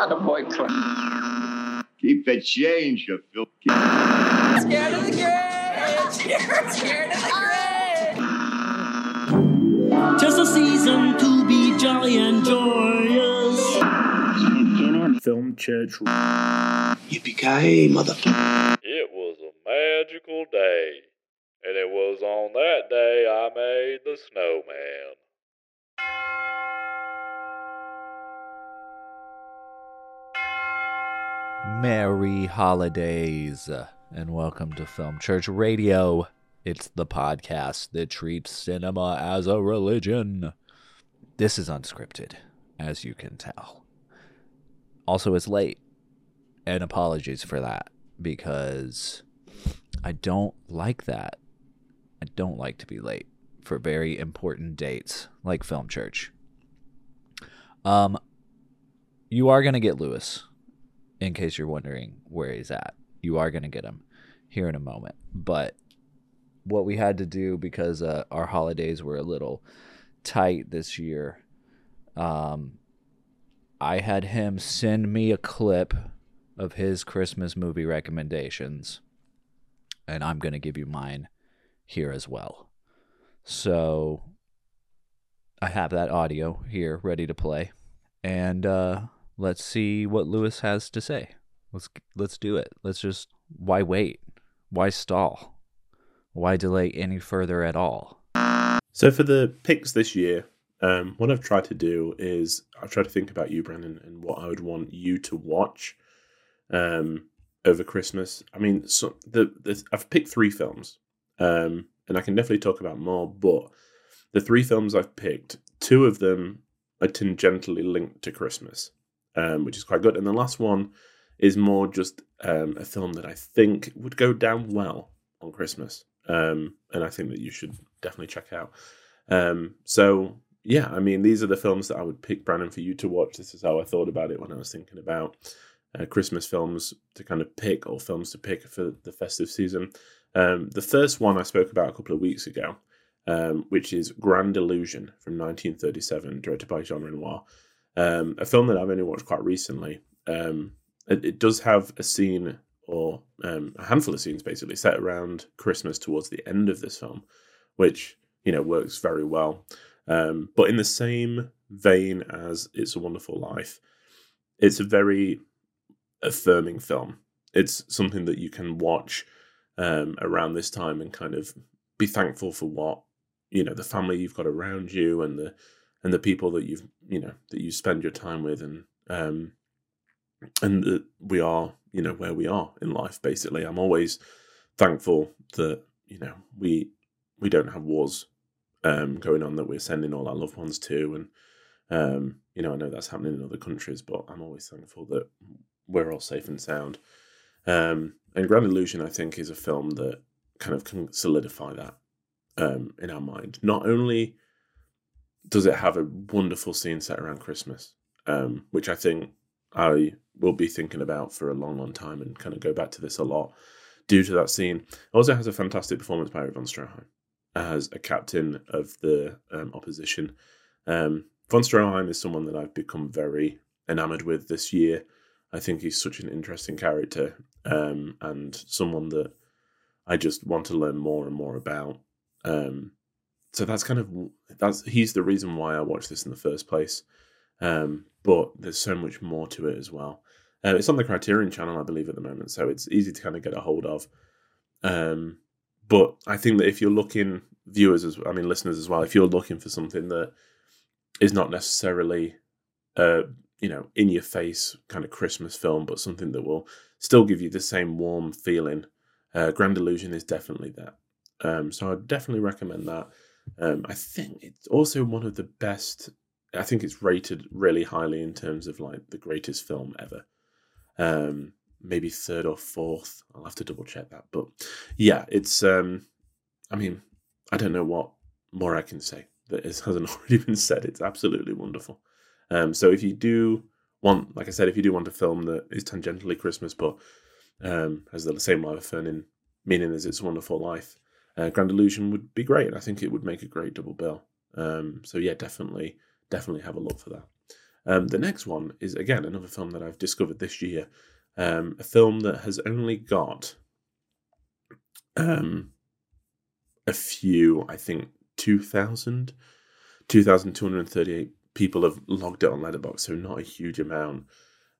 Attaboy, Clint. Keep the change, you filthy. Scared of the grid. Scared, scared of the grid. Just a season to be jolly and joyous. Film Church. Yippee-ki-yay, motherfucker. It was a magical day, and it was on that day I made the snowman. Merry holidays, and welcome to Film Church Radio. It's the podcast that treats cinema as a religion. This is unscripted, as you can tell. Also, it's late, and apologies for that because I don't like that. I don't like to be late for very important dates like Film Church. Um, you are gonna get Lewis, in case you're wondering where he's at. You are gonna get him here in a moment, but what we had to do because uh, our holidays were a little tight this year. Um, I had him send me a clip of his Christmas movie recommendations, and I'm going to give you mine here as well. So I have that audio here ready to play, and uh, let's see what Lewis has to say. Let's let's do it. Let's just why wait? Why stall? Why delay any further at all? So for the picks this year, um, what I've tried to do is I've tried to think about you, Brandon, and what I would want you to watch um, over Christmas. I mean, so the, the I've picked three films, um, and I can definitely talk about more. But the three films I've picked, two of them are tangentially linked to Christmas, um, which is quite good. And the last one is more just um, a film that I think would go down well on Christmas, um, and I think that you should definitely check out. Um, so yeah, I mean, these are the films that I would pick, Brandon, for you to watch. This is how I thought about it when I was thinking about uh, Christmas films to kind of pick or films to pick for the festive season. Um, the first one I spoke about a couple of weeks ago, um, which is Grand Illusion from 1937, directed by Jean Renoir, um, a film that I've only watched quite recently. Um, it, it, does have a scene or um, a handful of scenes basically set around Christmas towards the end of this film, which you know works very well. Um, but in the same vein as It's a Wonderful Life, it's a very affirming film. It's something that you can watch um, around this time and kind of be thankful for what you know the family you've got around you and the and the people that you've you know that you spend your time with and um and that we are you know where we are in life basically i'm always thankful that you know we we don't have wars um, going on that we're sending all our loved ones to, and um, you know I know that's happening in other countries, but I'm always thankful that we're all safe and sound. Um, and Grand Illusion, I think, is a film that kind of can solidify that um, in our mind. Not only does it have a wonderful scene set around Christmas, um, which I think I will be thinking about for a long, long time and kind of go back to this a lot due to that scene. It also has a fantastic performance by von Stroheim as a captain of the um, opposition. Um, von Stroheim is someone that I've become very enamored with this year. I think he's such an interesting character um, and someone that I just want to learn more and more about. Um, so that's kind of that's he's the reason why I watched this in the first place. Um, but there's so much more to it as well. Uh, it's on the Criterion Channel, I believe, at the moment, so it's easy to kind of get a hold of. Um, but I think that if you're looking, viewers as I mean listeners as well, if you're looking for something that is not necessarily, uh, you know, in your face kind of Christmas film, but something that will still give you the same warm feeling, uh, Grand Illusion is definitely that. Um, so I definitely recommend that. Um, I think it's also one of the best. I think it's rated really highly in terms of like the greatest film ever. Um, maybe third or fourth. I'll have to double check that. But yeah, it's um I mean, I don't know what more I can say that hasn't already been said. It's absolutely wonderful. Um so if you do want like I said, if you do want a film that is tangentially Christmas but um has the same life affirming meaning as It's Wonderful Life, uh, Grand Illusion would be great. I think it would make a great double bill. Um so yeah, definitely definitely have a look for that. Um, the next one is again another film that I've discovered this year. Um, a film that has only got um, a few, I think, 2,000, 2,238 people have logged it on Letterboxd, so not a huge amount.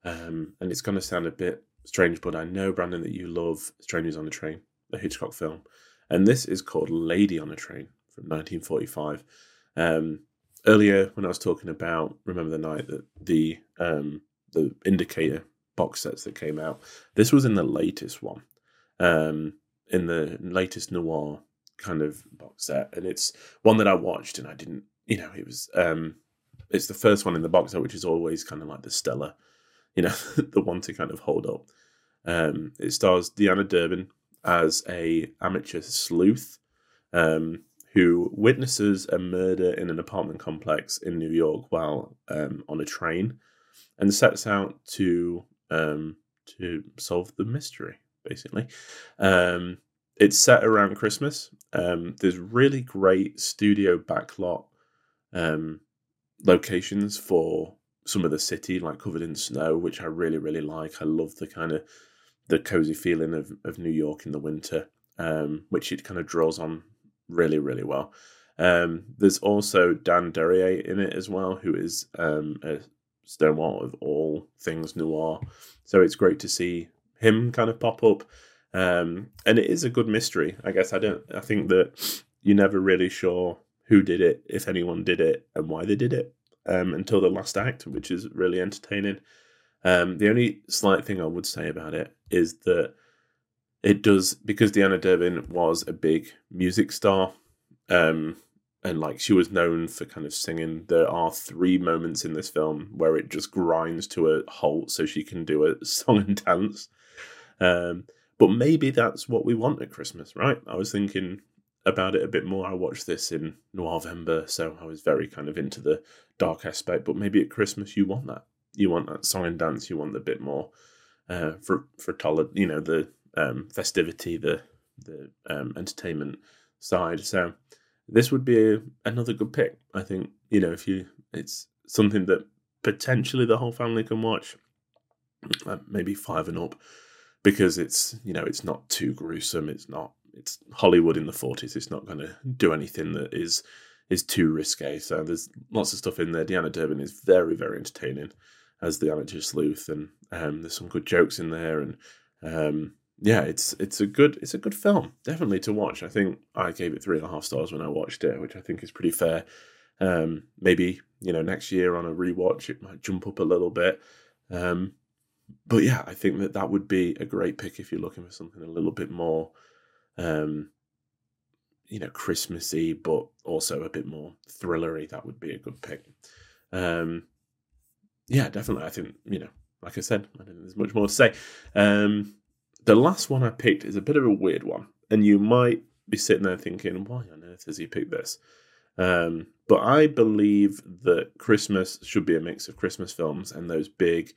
Um, and it's going to sound a bit strange, but I know, Brandon, that you love Strangers on the Train, a Hitchcock film. And this is called Lady on a Train from 1945. Um, earlier, when I was talking about Remember the Night, that the um, the Indicator box sets that came out, this was in the latest one, um, in the latest noir kind of box set, and it's one that I watched and I didn't, you know, it was um, it's the first one in the box set, which is always kind of like the stellar, you know, the one to kind of hold up. Um, it stars Deanna Durbin as a amateur sleuth um, who witnesses a murder in an apartment complex in New York while um, on a train, and sets out to um, to solve the mystery. Basically, um, it's set around Christmas. Um, there's really great studio backlot um, locations for some of the city, like covered in snow, which I really, really like. I love the kind of the cozy feeling of, of New York in the winter, um, which it kind of draws on really, really well. Um, there's also Dan Duryea in it as well, who is um, a stonewall of all things noir. So it's great to see him kind of pop up. Um, and it is a good mystery. I guess I don't. I think that you're never really sure who did it, if anyone did it, and why they did it um, until the last act, which is really entertaining. Um, the only slight thing I would say about it is that it does because Deanna Durbin was a big music star, um, and like she was known for kind of singing. There are three moments in this film where it just grinds to a halt so she can do a song and dance. Um, but maybe that's what we want at Christmas, right? I was thinking about it a bit more. I watched this in November, so I was very kind of into the dark aspect. But maybe at Christmas you want that. You want that song and dance. You want a bit more uh, for for tolerant, you know, the um, festivity, the the um, entertainment side. So this would be a, another good pick. I think you know if you it's something that potentially the whole family can watch, uh, maybe five and up, because it's you know it's not too gruesome. It's not it's Hollywood in the forties. It's not going to do anything that is is too risque. So there's lots of stuff in there. Deanna Durbin is very very entertaining as the amateur sleuth, and um, there's some good jokes in there, and um, yeah, it's it's a good it's a good film, definitely to watch. I think I gave it three and a half stars when I watched it, which I think is pretty fair. Um, maybe you know next year on a rewatch it might jump up a little bit. Um, but yeah, I think that that would be a great pick if you're looking for something a little bit more, um, you know, Christmassy, but also a bit more thrillery. That would be a good pick. Um, yeah, definitely. I think you know, like I said, I there's much more to say. Um, the last one I picked is a bit of a weird one, and you might be sitting there thinking, "Why on earth has he picked this?" Um, but I believe that Christmas should be a mix of Christmas films and those big,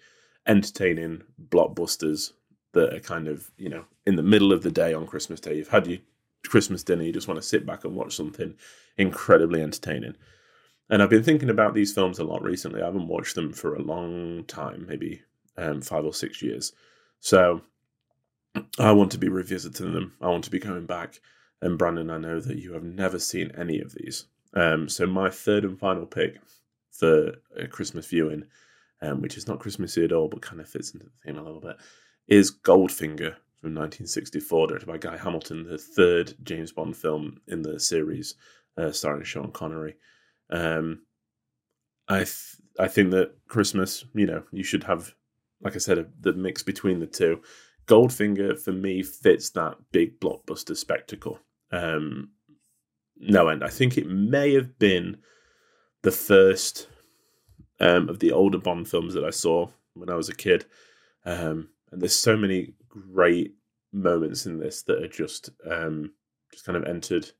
entertaining blockbusters that are kind of you know in the middle of the day on Christmas Day. You've had your Christmas dinner, you just want to sit back and watch something incredibly entertaining. And I've been thinking about these films a lot recently. I haven't watched them for a long time, maybe um, five or six years. So I want to be revisiting them. I want to be going back. And Brandon, I know that you have never seen any of these. Um, so my third and final pick for a Christmas viewing, um, which is not Christmassy at all, but kind of fits into the theme a little bit, is Goldfinger from 1964, directed by Guy Hamilton, the third James Bond film in the series, uh, starring Sean Connery. Um, I th- I think that Christmas, you know, you should have, like I said, a, the mix between the two. Goldfinger for me fits that big blockbuster spectacle. Um, no end. I think it may have been the first um, of the older Bond films that I saw when I was a kid. Um, and there's so many great moments in this that are just um, just kind of entered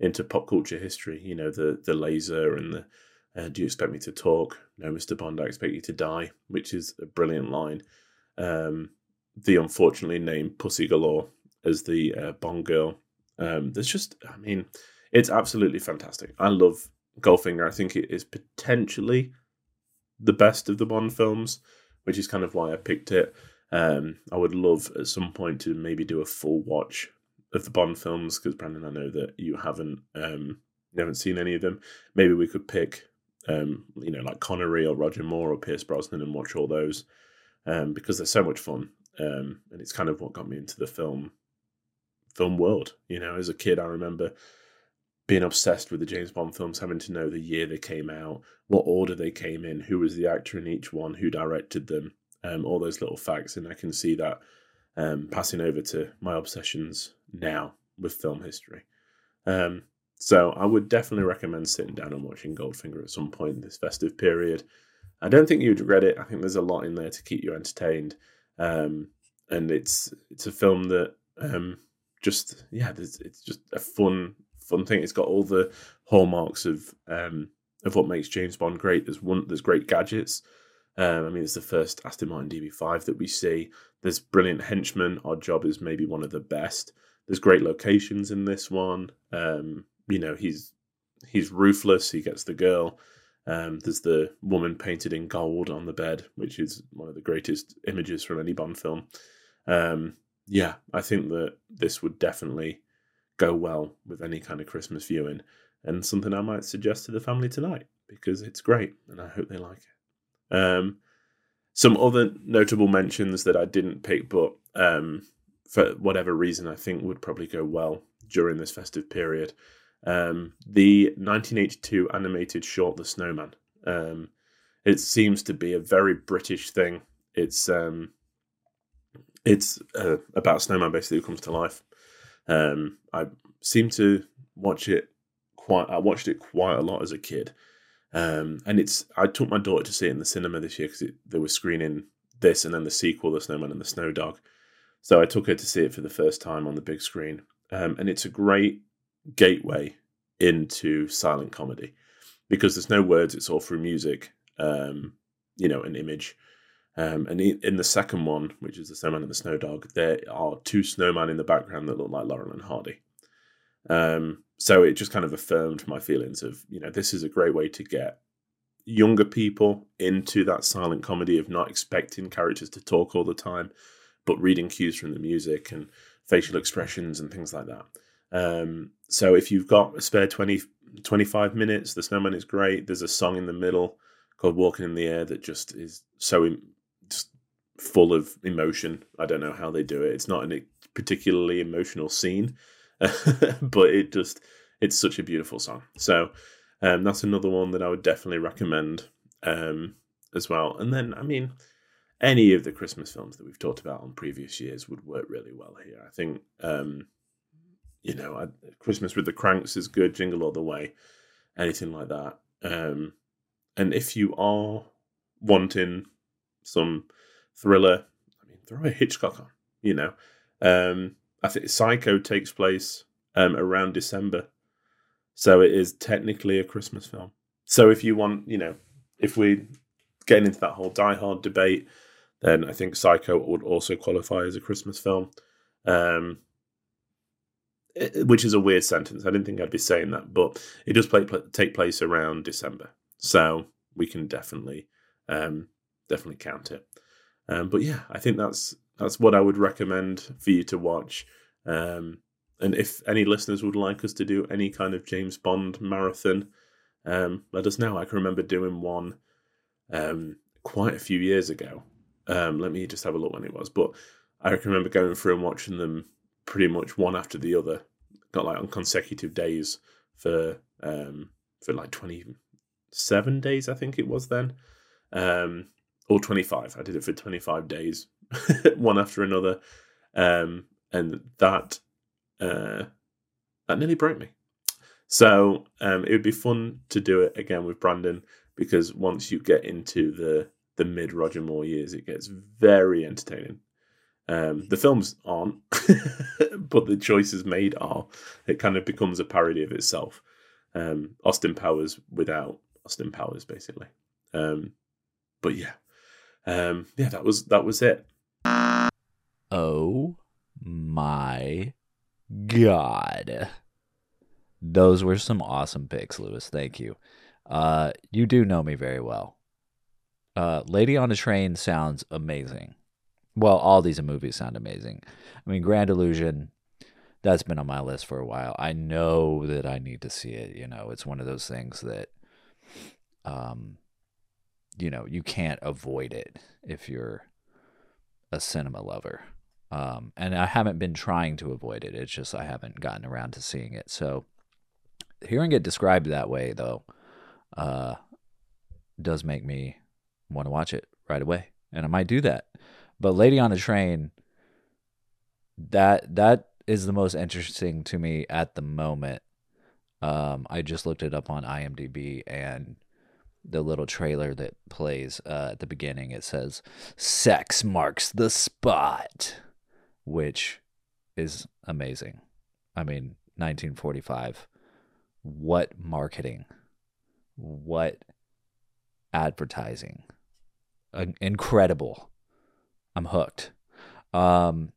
into pop culture history. You know, the the laser and the uh, "Do you expect me to talk?" No, Mister Bond, I expect you to die, which is a brilliant line. Um, the unfortunately named Pussy Galore as the uh, Bond girl. Um, there's just, I mean, it's absolutely fantastic. I love Goldfinger. I think it is potentially the best of the Bond films, which is kind of why I picked it. Um, I would love at some point to maybe do a full watch of the Bond films because Brandon, I know that you haven't um, you haven't seen any of them. Maybe we could pick, um, you know, like Connery or Roger Moore or Pierce Brosnan and watch all those um, because they're so much fun. Um, and it's kind of what got me into the film film world. You know, as a kid, I remember being obsessed with the James Bond films, having to know the year they came out, what order they came in, who was the actor in each one, who directed them, um, all those little facts. And I can see that um, passing over to my obsessions now with film history. Um, so I would definitely recommend sitting down and watching Goldfinger at some point in this festive period. I don't think you'd regret it. I think there's a lot in there to keep you entertained, um, and it's it's a film that um, just yeah, it's just a fun fun thing. It's got all the hallmarks of um, of what makes James Bond great. There's one there's great gadgets. Um, I mean, it's the first Aston Martin DB5 that we see. There's brilliant henchmen. Oddjob is maybe one of the best. There's great locations in this one. Um, you know, he's he's ruthless. He gets the girl. Um, there's the woman painted in gold on the bed, which is one of the greatest images from any Bond film. Um, yeah, I think that this would definitely go well with any kind of Christmas viewing, and something I might suggest to the family tonight because it's great, and I hope they like it. Um, some other notable mentions that I didn't pick, but um, for whatever reason, I think would probably go well during this festive period. Um, the 1982 animated short The Snowman. Um, it seems to be a very British thing. It's um, it's uh, about snowman basically who comes to life. Um, I seem to watch it quite. I watched it quite a lot as a kid, um, and it's. I took my daughter to see it in the cinema this year because they were screening this and then the sequel, The Snowman and the Snow Dog. So I took her to see it for the first time on the big screen, um, and it's a great gateway into silent comedy because there's no words; it's all through music, um, you know, an image. Um, and in the second one, which is the Snowman and the Snow Dog, there are two snowmen in the background that look like Laurel and Hardy. Um, so it just kind of affirmed my feelings of, you know, this is a great way to get younger people into that silent comedy of not expecting characters to talk all the time, but reading cues from the music and facial expressions and things like that. Um, so if you've got a spare 20, 25 minutes, the snowman is great. There's a song in the middle called Walking in the Air that just is so just full of emotion. I don't know how they do it. It's not a particularly emotional scene, but it just it's such a beautiful song. So um, that's another one that I would definitely recommend um, as well. And then, I mean, any of the Christmas films that we've talked about on previous years would work really well here. I think, um, you know, I, Christmas with the Cranks is good, Jingle All the Way, anything like that. Um, and if you are wanting some thriller, I mean, throw a Hitchcock on, you know. Um, I think Psycho takes place um, around December. So it is technically a Christmas film. So if you want, you know, if we're getting into that whole Die Hard debate, then I think Psycho would also qualify as a Christmas film. Um, it, which is a weird sentence. I didn't think I'd be saying that, but it does play, take place around December, so we can definitely um, definitely count it. Um, but yeah, I think that's that's what I would recommend for you to watch. Um, and if any listeners would like us to do any kind of James Bond marathon, um, let us know. I can remember doing one um, quite a few years ago. Um, let me just have a look when it was. But I can remember going through and watching them pretty much one after the other. Got like on consecutive days for um, for like twenty seven days, I think it was then, um, or twenty five. I did it for twenty five days, one after another, um, and that uh, that nearly broke me. So um, it would be fun to do it again with Brandon because once you get into the the mid Roger Moore years, it gets very entertaining. Um, the films aren't, but the choices made are. It kind of becomes a parody of itself. Um, Austin Powers without Austin Powers, basically. Um, but yeah, um, yeah, that was that was it. Oh my god. Those were some awesome picks, Lewis. Thank you. Uh, you do know me very well. Uh, Lady on a Train sounds amazing. Well, all these movies sound amazing. I mean, Grand Illusion, that's been on my list for a while. I know that I need to see it. You know, it's one of those things that, um, you know, you can't avoid it if you're a cinema lover. Um, and I haven't been trying to avoid it. It's just I haven't gotten around to seeing it. So hearing it described that way, though, uh, does make me want to watch it right away, and I might do that. But Lady on the Train, that that is the most interesting to me at the moment. Um, I just looked it up on IMDb, and the little trailer that plays uh, at the beginning it says "Sex marks the spot," which is amazing. I mean, 1945. What marketing? What advertising? Uh, incredible. I'm hooked. Um,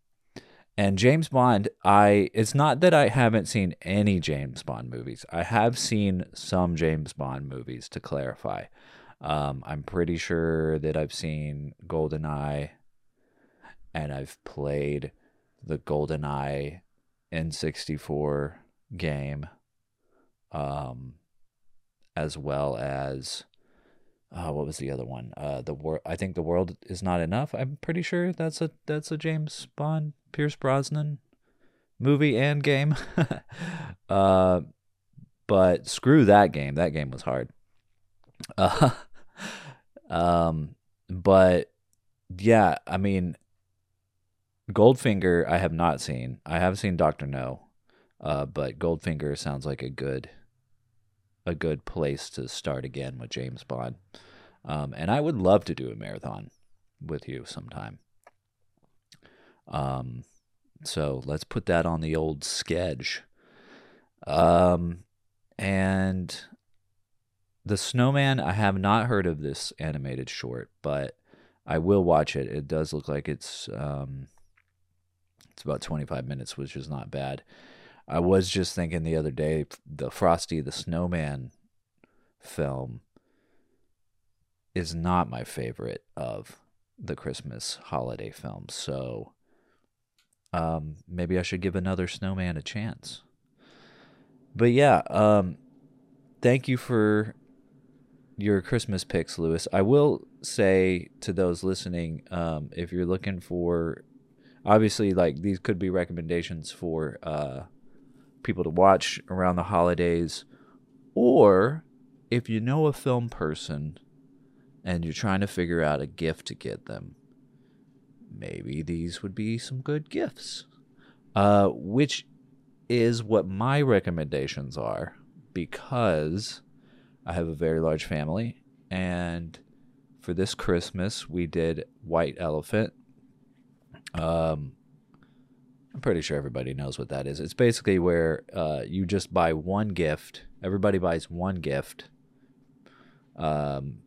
and James Bond, I it's not that I haven't seen any James Bond movies. I have seen some James Bond movies to clarify. Um, I'm pretty sure that I've seen GoldenEye and I've played the GoldenEye N64 game um as well as uh, what was the other one? Uh, the world. I think the world is not enough. I'm pretty sure that's a that's a James Bond, Pierce Brosnan movie and game. uh, but screw that game. That game was hard. Uh, um, but yeah, I mean, Goldfinger. I have not seen. I have seen Doctor No, uh, but Goldfinger sounds like a good a good place to start again with James Bond. Um, and I would love to do a marathon with you sometime. Um, so let's put that on the old sketch. Um, and the Snowman, I have not heard of this animated short, but I will watch it. It does look like it's um, it's about 25 minutes, which is not bad. I was just thinking the other day, the Frosty the Snowman film is not my favorite of the Christmas holiday films. So um, maybe I should give another Snowman a chance. But yeah, um, thank you for your Christmas picks, Lewis. I will say to those listening, um, if you're looking for, obviously, like these could be recommendations for uh, people to watch around the holidays, or if you know a film person and you're trying to figure out a gift to get them, maybe these would be some good gifts. Uh, which is what my recommendations are because I have a very large family and for this Christmas we did White Elephant. Um, I'm pretty sure everybody knows what that is. It's basically where uh, you just buy one gift. Everybody buys one gift. Um,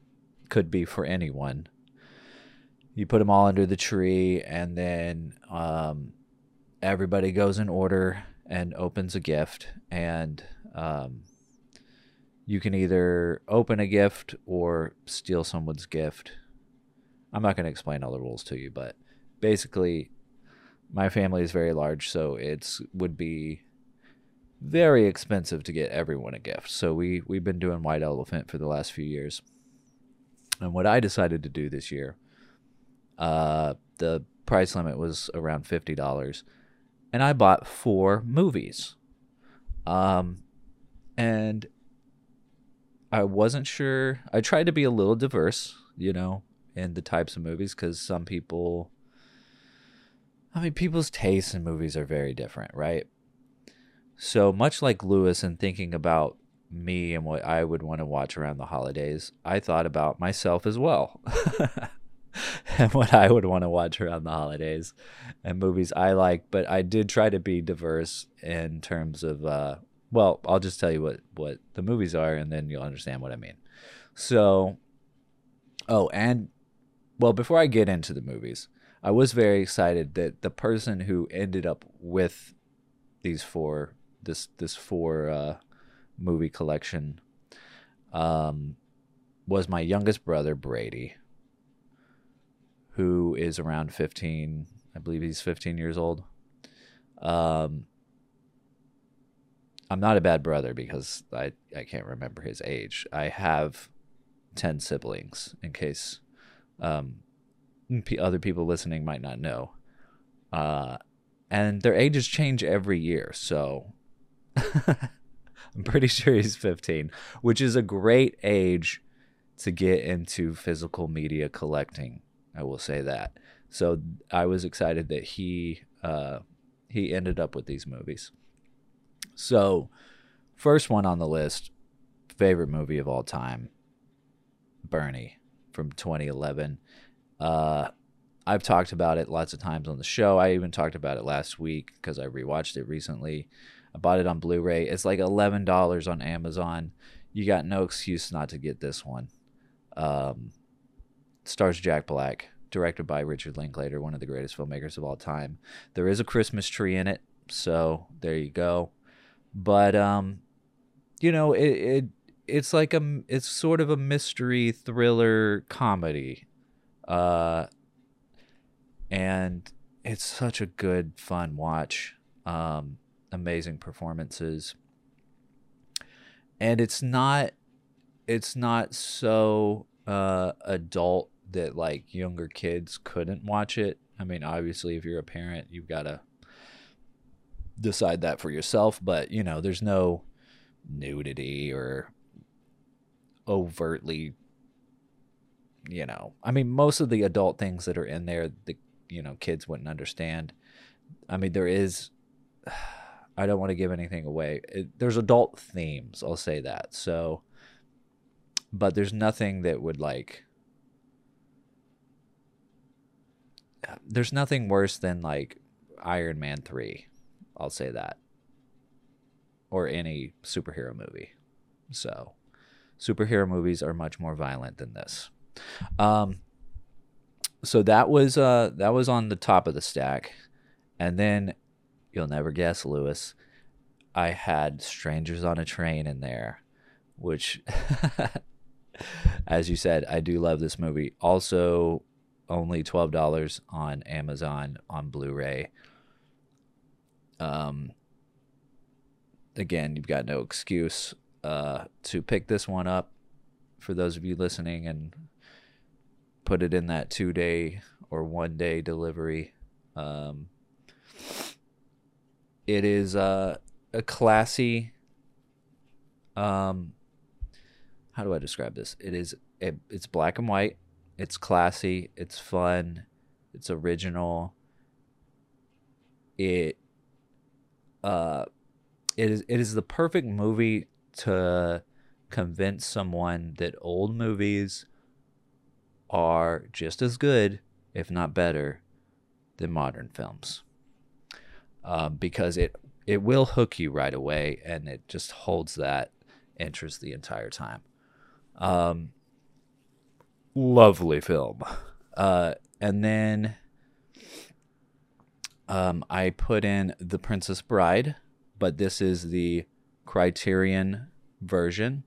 could be for anyone. You put them all under the tree, and then um, everybody goes in order and opens a gift. And um, you can either open a gift or steal someone's gift. I'm not going to explain all the rules to you, but basically, my family is very large, so it's would be very expensive to get everyone a gift. So we we've been doing White Elephant for the last few years. And what I decided to do this year, uh, the price limit was around fifty dollars, and I bought four movies. Um, and I wasn't sure. I tried to be a little diverse, you know, in the types of movies because some people I mean, people's tastes in movies are very different, right? So much like Lewis and thinking about me and what I would want to watch around the holidays, I thought about myself as well. and what I would want to watch around the holidays and movies I like, but I did try to be diverse in terms of uh well, I'll just tell you what what the movies are and then you'll understand what I mean. So oh, and well, before I get into the movies, I was very excited that the person who ended up with these four this this four uh, movie collection um, was my youngest brother Brady. Who is around 15. I believe he's 15 years old. Um, I'm not a bad brother because I, I can't remember his age. I have 10 siblings in case um, p- other people listening might not know. Uh, and their ages change every year. So I'm pretty sure he's 15, which is a great age to get into physical media collecting. I will say that. So I was excited that he uh, he ended up with these movies. So, first one on the list, favorite movie of all time, Bernie from 2011. Uh, I've talked about it lots of times on the show. I even talked about it last week because I rewatched it recently. I bought it on Blu ray. It's like $11 on Amazon. You got no excuse not to get this one. Um, stars Jack Black, directed by Richard Linklater, one of the greatest filmmakers of all time. There is a Christmas tree in it, so there you go. But um, you know, it, it it's like a it's sort of a mystery thriller comedy. Uh and it's such a good fun watch. Um amazing performances. And it's not it's not so uh adult that like younger kids couldn't watch it. I mean, obviously if you're a parent, you've got to decide that for yourself, but you know, there's no nudity or overtly you know i mean most of the adult things that are in there the you know kids wouldn't understand i mean there is i don't want to give anything away it, there's adult themes i'll say that so but there's nothing that would like there's nothing worse than like iron man 3 i'll say that or any superhero movie so superhero movies are much more violent than this. Um, so that was uh, that was on the top of the stack, and then you'll never guess, Lewis. I had Strangers on a Train in there, which, as you said, I do love this movie. Also, only twelve dollars on Amazon on Blu-ray. Um, again, you've got no excuse uh, to pick this one up for those of you listening and put it in that two day or one day delivery. Um, it is uh, a classy. Um, how do I describe this? It is it, it's black and white. It's classy. It's fun. It's original. It uh, it is it is the perfect movie to convince someone that old movies are just as good, if not better, than modern films. Um, because it it will hook you right away, and it just holds that interest the entire time. Um, lovely film. Uh, and then um, I put in The Princess Bride, but this is the Criterion version,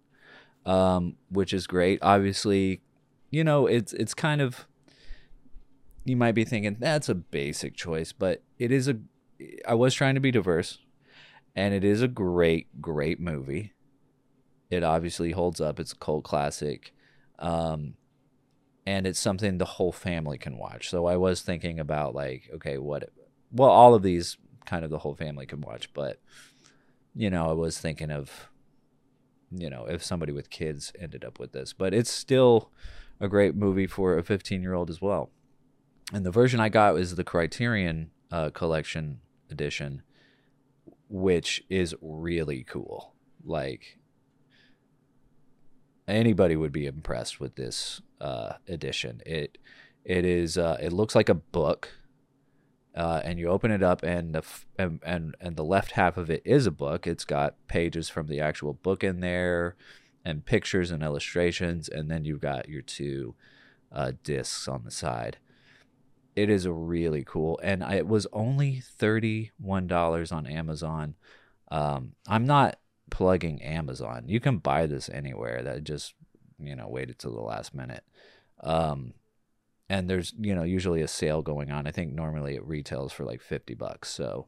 um, which is great. Obviously, you know it's it's kind of you might be thinking that's a basic choice, but it is a. I was trying to be diverse, and it is a great great movie. It obviously holds up. It's a cult classic. Um, and it's something the whole family can watch. So I was thinking about like, okay, what? Well, all of these kind of the whole family can watch, but you know, I was thinking of, you know, if somebody with kids ended up with this, but it's still a great movie for a 15 year old as well. And the version I got was the Criterion uh, Collection edition, which is really cool. Like, anybody would be impressed with this uh, edition. It it is uh, it looks like a book uh, and you open it up and the f- and, and and the left half of it is a book. It's got pages from the actual book in there and pictures and illustrations and then you've got your two uh, discs on the side. It is really cool and it was only $31 on amazon. Um, i'm not plugging amazon. You can buy this anywhere. That just you know waited till the last minute um, and there's you know usually a sale going on. I think normally it retails for like fifty bucks. So,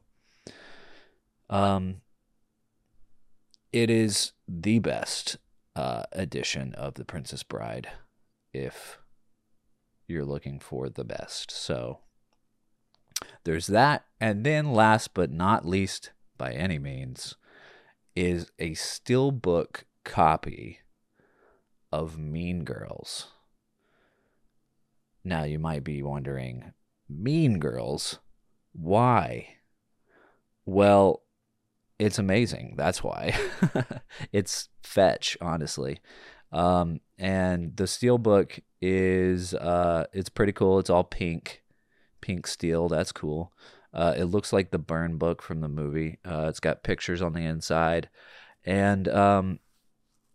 um, it is the best uh, edition of The Princess Bride, if you're looking for the best. So there's that, and then last but not least, by any means, is a steelbook copy of Mean Girls. Now you might be wondering, Mean Girls? Why? Well, it's amazing. That's why. it's fetch, honestly. Um, and the steel book is uh, it's pretty cool. It's all pink, pink steel. That's cool. Uh, it looks like the burn book from the movie. Uh, it's got pictures on the inside, and um,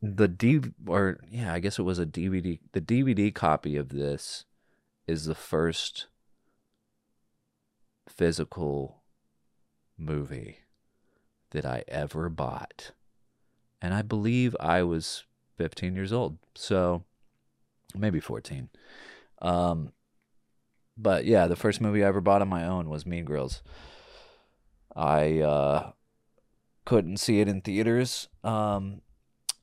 the D or yeah, I guess it was a DVD. The DVD copy of this is the first physical movie that I ever bought. And I believe I was 15 years old. So maybe 14. Um, but yeah, the first movie I ever bought on my own was Mean Girls. I uh, couldn't see it in theaters um,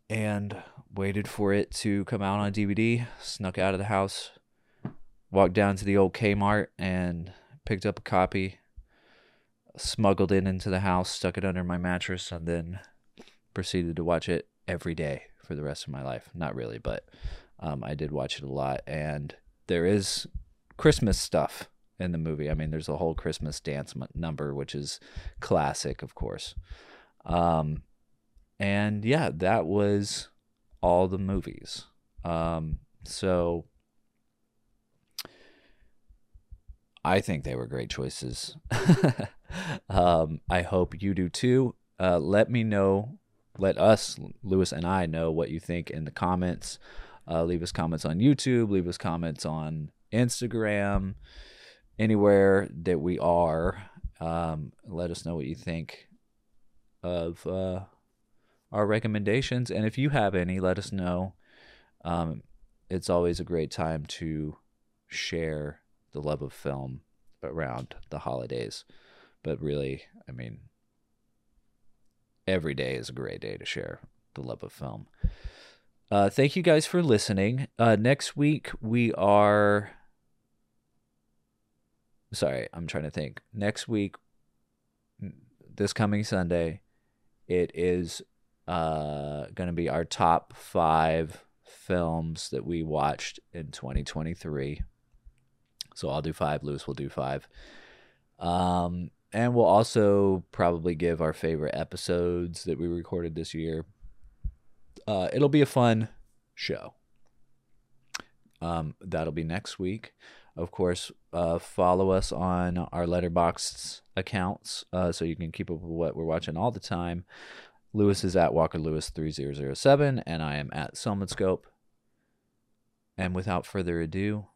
and waited for it to come out on DVD. Snuck out of the house, walked down to the old Kmart and picked up a copy smuggled it into the house, stuck it under my mattress, and then proceeded to watch it every day for the rest of my life. Not really, but um, I did watch it a lot. And there is Christmas stuff in the movie. I mean, there's a whole Christmas dance number, which is classic, of course. Um, and yeah, that was all the movies. Um, so I think they were great choices. um, I hope you do too. Uh, let me know. Let us, Lewis and I, know what you think in the comments. Uh, leave us comments on YouTube. Leave us comments on Instagram. Anywhere that we are, um, let us know what you think of uh, our recommendations. And if you have any, let us know. Um, it's always a great time to share the love of film around the holidays. But really, I mean, every day is a great day to share the love of film. Uh, thank you guys for listening. Uh, next week, we are. Sorry, I'm trying to think. Next week, this coming Sunday, it is uh, going to be our top five films that we watched in 2023. So I'll do five. Lewis will do five. Um, and we'll also probably give our favorite episodes that we recorded this year. Uh, it'll be a fun show. Um, that'll be next week. Of course, uh, follow us on our Letterboxd accounts uh, so you can keep up with what we're watching all the time. Lewis is at Walker Lewis 3007, and I am at Scope. And without further ado,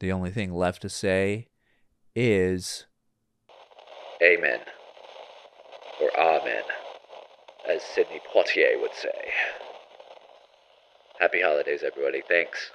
the only thing left to say is Amen. Or Amen, as Sidney Poitier would say. Happy holidays, everybody. Thanks.